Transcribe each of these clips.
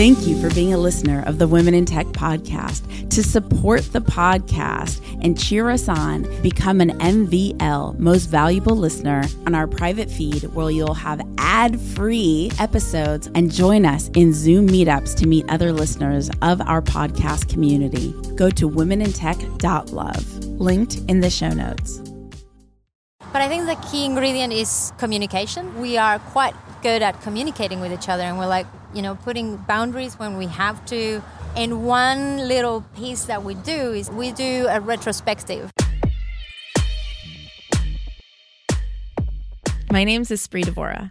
Thank you for being a listener of the Women in Tech podcast. To support the podcast and cheer us on, become an MVL, most valuable listener, on our private feed where you'll have ad free episodes and join us in Zoom meetups to meet other listeners of our podcast community. Go to womenintech.love, linked in the show notes. But I think the key ingredient is communication. We are quite good at communicating with each other, and we're like, you know, putting boundaries when we have to. And one little piece that we do is we do a retrospective. My name is Espree Devora,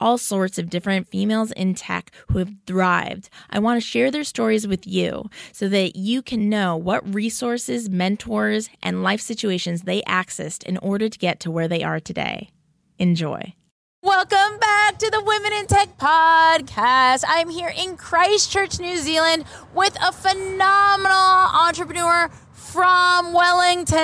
all sorts of different females in tech who have thrived. I want to share their stories with you so that you can know what resources, mentors, and life situations they accessed in order to get to where they are today. Enjoy. Welcome back to the Women in Tech podcast. I'm here in Christchurch, New Zealand with a phenomenal entrepreneur from Wellington.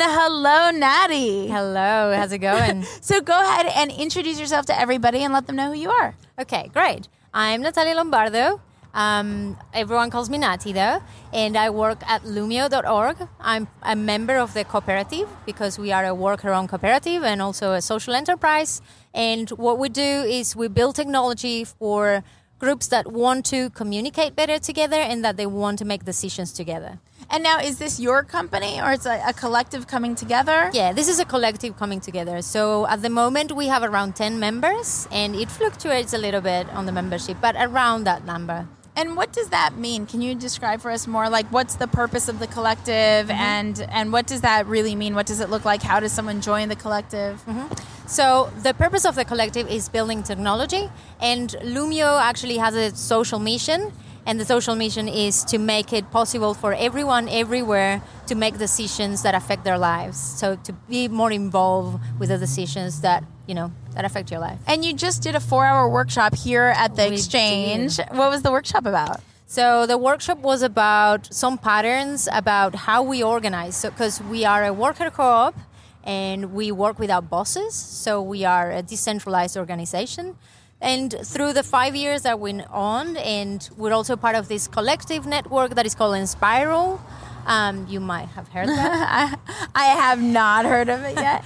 Hello, Nati. Hello, how's it going? so go ahead and introduce yourself to everybody and let them know who you are. okay, great. I'm Natalia Lombardo. Um, everyone calls me Nati though, and I work at Loomio.org. I'm a member of the cooperative because we are a worker owned cooperative and also a social enterprise. And what we do is we build technology for groups that want to communicate better together and that they want to make decisions together. And now, is this your company or it's a, a collective coming together? Yeah, this is a collective coming together. So at the moment, we have around 10 members, and it fluctuates a little bit on the membership, but around that number. And what does that mean? Can you describe for us more? Like, what's the purpose of the collective, mm-hmm. and and what does that really mean? What does it look like? How does someone join the collective? Mm-hmm. So the purpose of the collective is building technology, and Loomio actually has a social mission, and the social mission is to make it possible for everyone everywhere to make decisions that affect their lives. So to be more involved with the decisions that you know that affect your life. And you just did a four-hour workshop here at the We exchange. did. What was the workshop about? So the workshop was about some patterns about how we organize. So because we are a worker co-op and we work without bosses, so we are a decentralized organization. And through the five years that went on, and we're also part of this collective network that is called Enspiral. Um, you might have heard that. I have not heard of it yet.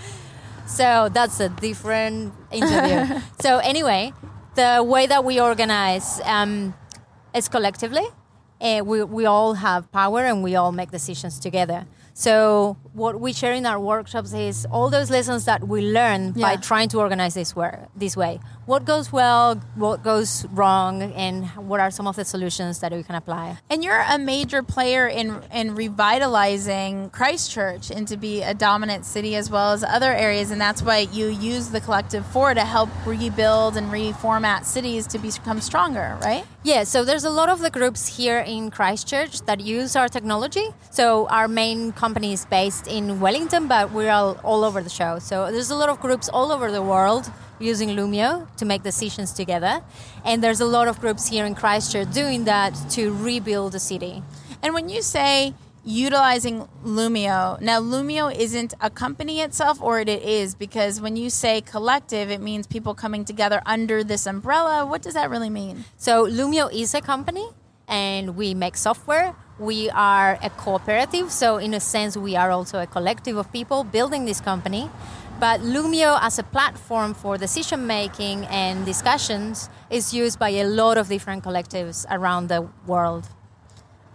So that's a different interview. so anyway, the way that we organize um, is collectively. Uh, we, we all have power and we all make decisions together. So what we share in our workshops is all those lessons that we learn by trying to organize this, way, this way. What goes well, what goes wrong, and what are some of the solutions that we can apply. And you're a major player in in revitalizing Christchurch into be a dominant city as well as other areas, and that's why you use the collective for to help rebuild and reformat cities to become stronger, right? Yeah, so there's a lot of the groups here in Christchurch that use our technology. So our main company is based in Wellington, but we're all, all over the show. So there's a lot of groups all over the world using Loomio to make decisions together. And there's a lot of groups here in Christchurch doing that to rebuild the city. And when you say utilizing Loomio, now Loomio isn't a company itself, or it is because when you say collective, it means people coming together under this umbrella. What does that really mean? So Loomio is a company and we make software. We are a cooperative, so in a sense we are also a collective of people building this company. But Loomio as a platform for decision making and discussions is used by a lot of different collectives around the world.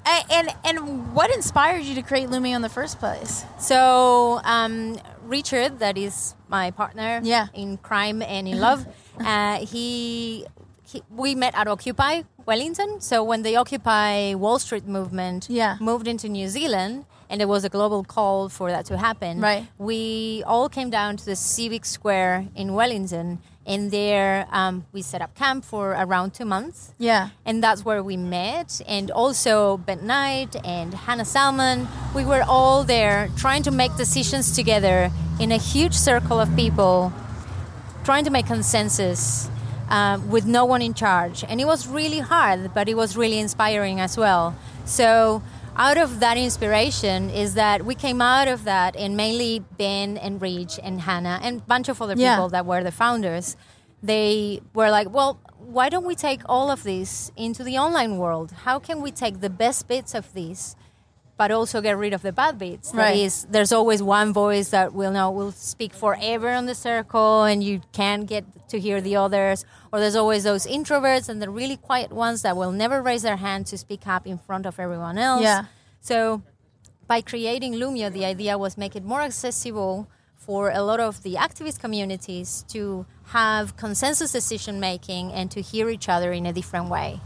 And and, what inspired you to create Lumi in the first place? So um, Richard, that is my partner Yeah. in crime and in love, uh, he, he we met at Occupy Wellington. So when the Occupy Wall Street movement Yeah. moved into New Zealand, and there was a global call for that to happen, Right. we all came down to the Civic Square in Wellington. And there um, we set up camp for around two months. Yeah. And that's where we met. And also Ben Knight and Hannah Salmon. We were all there trying to make decisions together in a huge circle of people, trying to make consensus uh, with no one in charge. And it was really hard, but it was really inspiring as well. So out of that inspiration is that we came out of that and mainly Ben and Rich and Hannah and a bunch of other Yeah. people that were the founders. They were like, well, why don't we take all of this into the online world? How can we take the best bits of this, but also get rid of the bad bits? That Right. is, there's always one voice that will know will speak forever on the circle, and you can't get to hear the others. Or there's always those introverts and the really quiet ones that will never raise their hand to speak up in front of everyone else. Yeah. So by creating Loomio, the idea was make it more accessible for a lot of the activist communities to have consensus decision making and to hear each other in a different way.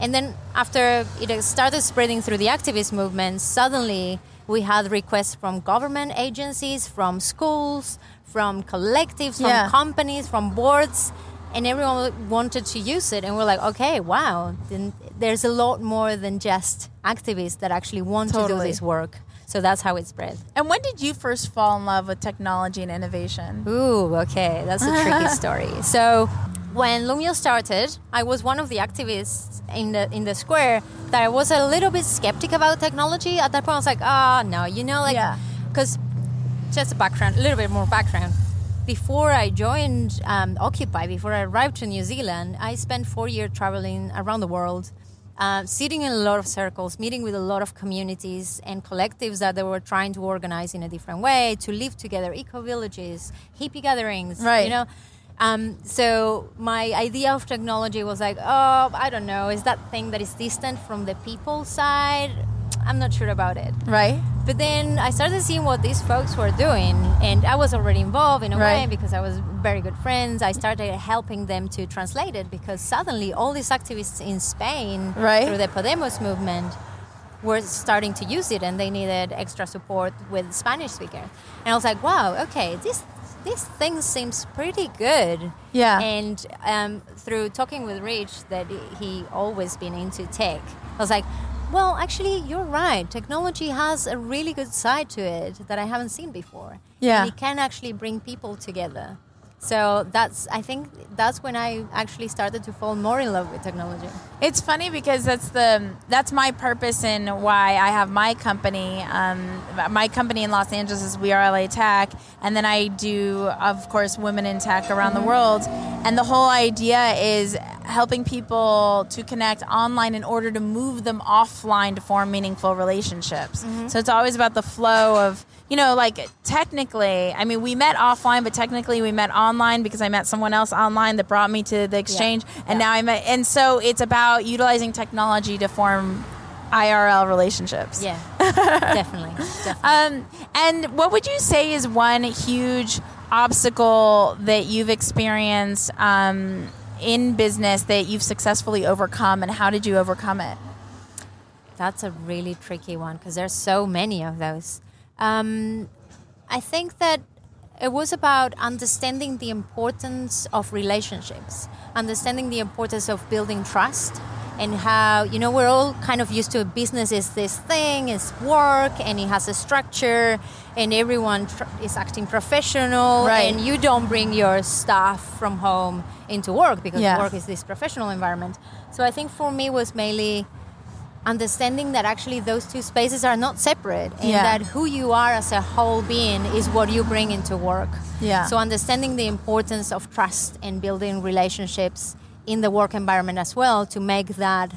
And then after it started spreading through the activist movement, suddenly we had requests from government agencies, from schools, from collectives, from Yeah. companies, from boards, and everyone wanted to use it. And we're like, okay, wow, then there's a lot more than just activists that actually want to do this work. So that's how it spread. And when did you first fall in love with technology and innovation? Ooh, okay, that's a tricky story. So, when Loomio started, I was one of the activists in the in the square that I was a little bit skeptic about technology. At that point, I was like, ah, no, you know, like, Yeah. because just a background, a little bit more background. Before I joined um, Occupy, before I arrived to New Zealand, I spent four years traveling around the world, uh, sitting in a lot of circles, meeting with a lot of communities and collectives that they were trying to organize in a different way, to live together, eco villages, hippie gatherings, Right. you know. Um, so my idea of technology was like, oh, I don't know, is that thing that is distant from the people side? I'm not sure about it. Right? But then I started seeing what these folks were doing, and I was already involved in a way because I was very good friends. I started helping them to translate it because suddenly all these activists in Spain Right. through the Podemos movement were starting to use it, and they needed extra support with Spanish speakers. And I was like, wow, okay, this this thing seems pretty good. Yeah. And um, through talking with Rich, that he always been into tech, I was like, well, actually, you're right. Technology has a really good side to it that I haven't seen before. Yeah. And it can actually bring people together. So that's, I think, that's when I actually started to fall more in love with technology. It's funny because that's the that's my purpose and why I have my company. Um, my company in Los Angeles is We Are LA Tech, and then I do, of course, Women in Tech around the world. And the whole idea is helping people to connect online in order to move them offline to form meaningful relationships. So it's always about the flow of you know, like technically, I mean, we met offline, but technically we met online because I met someone else online that brought me to the exchange, and now I met, and so it's about utilizing technology to form IRL relationships. Yeah, definitely. definitely. Um, and what would you say is one huge obstacle that you've experienced um, in business that you've successfully overcome, and how did you overcome it? That's a really tricky one because there's so many of those. Um, I think that it was about understanding the importance of relationships, understanding the importance of building trust, and how you know we're all kind of used to a business is this thing, is work, and it has a structure, and everyone tr- is acting professional, Right. and you don't bring your stuff from home into work because Yeah. work is this professional environment. So I think for me was mainly understanding that actually those two spaces are not separate and Yeah. that who you are as a whole being is what you bring into work. Yeah. So understanding the importance of trust and building relationships in the work environment as well to make that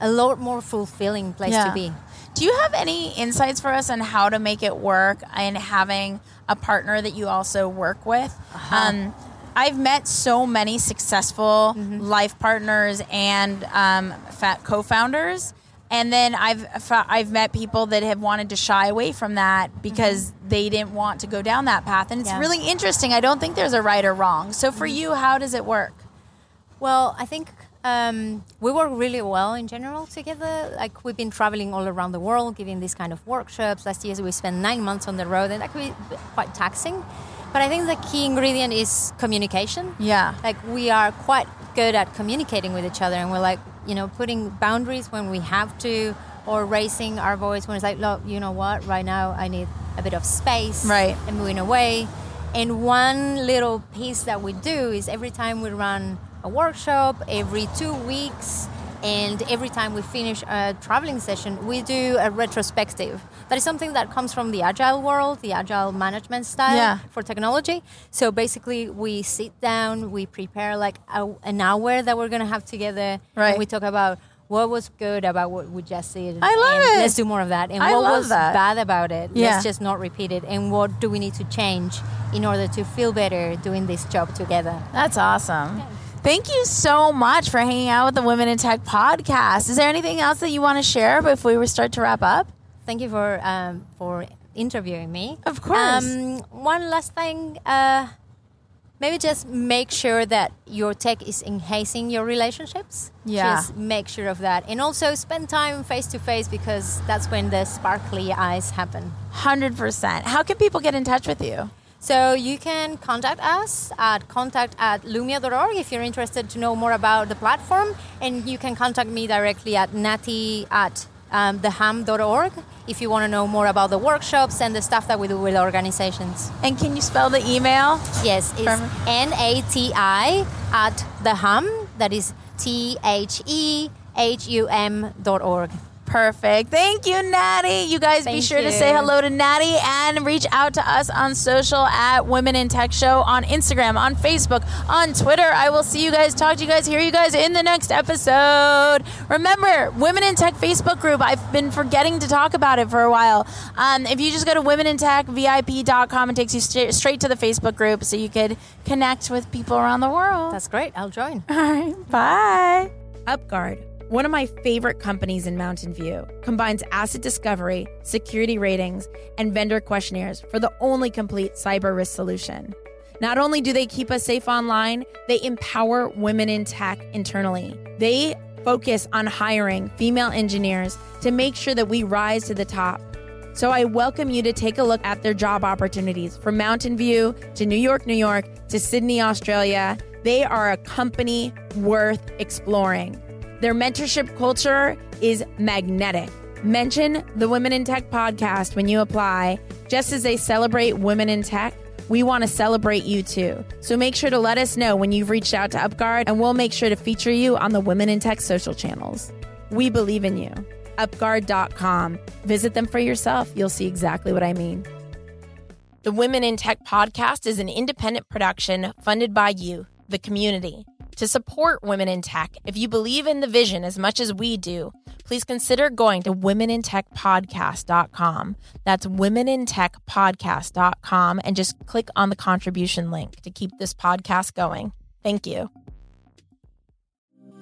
a lot more fulfilling place Yeah. to be. Do you have any insights for us on how to make it work and having a partner that you also work with? Um, I've met so many successful life partners and um, fat co-founders, and then I've I've met people that have wanted to shy away from that because they didn't want to go down that path, and it's Yeah. really interesting. I don't think there's a right or wrong. So for you, how does it work? Well, I think um, we work really well in general together. Like we've been traveling all around the world, giving these kind of workshops. Last year we spent nine months on the road, and that could be quite taxing. But I think the key ingredient is communication. Yeah. Like we are quite good at communicating with each other, and we're like, you know, putting boundaries when we have to, or raising our voice when it's like, look, you know what, right now I need a bit of space, Right. and moving away. And one little piece that we do is every time we run a workshop, every two weeks, and every time we finish a traveling session, we do a retrospective. That is something that comes from the agile world, the agile management style Yeah. for technology. So basically, we sit down, we prepare like a, an hour that we're gonna have together, Right. and we talk about what was good about what we just did. I love and it. Let's do more of that. And I what was that. bad about it? Yeah. Let's just not repeat it. And what do we need to change in order to feel better doing this job together? That's awesome. Thank you so much for hanging out with the Women in Tech podcast. Is there anything else that you want to share before we start to wrap up? Thank you for um, for interviewing me. Of course. Um, one last thing, uh, maybe just make sure that your tech is enhancing your relationships. Yeah. Just make sure of that, and also spend time face to face because that's when the sparkly eyes happen. 100%. How can people get in touch with you? So you can contact us at contact at loomio.org if you're interested to know more about the platform. And you can contact me directly at nati at um, thehum.org if you want to know more about the workshops and the stuff that we do with organizations. And can you spell the email? Yes, it's Perfect. N-A-T-I at thehum, that is T-H-E-H-U-M dot org. Perfect. Thank you, Nati. You guys be Thank sure to say hello to Nati and reach out to us on social at Women in Tech Show on Instagram, on Facebook, on Twitter. I will see you guys, talk to you guys, hear you guys in the next episode. Remember, Women in Tech Facebook group. I've been forgetting to talk about it for a while. Um, if you just go to womenintechvip.com, it takes you straight, straight to the Facebook group so you could connect with people around the world. That's great. I'll join. All right. Bye. UpGuard, one of my favorite companies in Mountain View, combines asset discovery, security ratings, and vendor questionnaires for the only complete cyber risk solution. Not only do they keep us safe online, they empower women in tech internally. They focus on hiring female engineers to make sure that we rise to the top. So I welcome you to take a look at their job opportunities from Mountain View to New York, New York to Sydney, Australia. They are a company worth exploring. Their mentorship culture is magnetic. Mention the Women in Tech podcast when you apply. Just as they celebrate women in tech, we want to celebrate you too. So make sure to let us know when you've reached out to UpGuard, and we'll make sure to feature you on the Women in Tech social channels. We believe in you. UpGuard.com. Visit them for yourself. You'll see exactly what I mean. The Women in Tech podcast is an independent production funded by you, the community. To support women in tech, if you believe in the vision as much as we do, please consider going to womenintechpodcast.com. That's womenintechpodcast.com and just click on the contribution link to keep this podcast going. Thank you.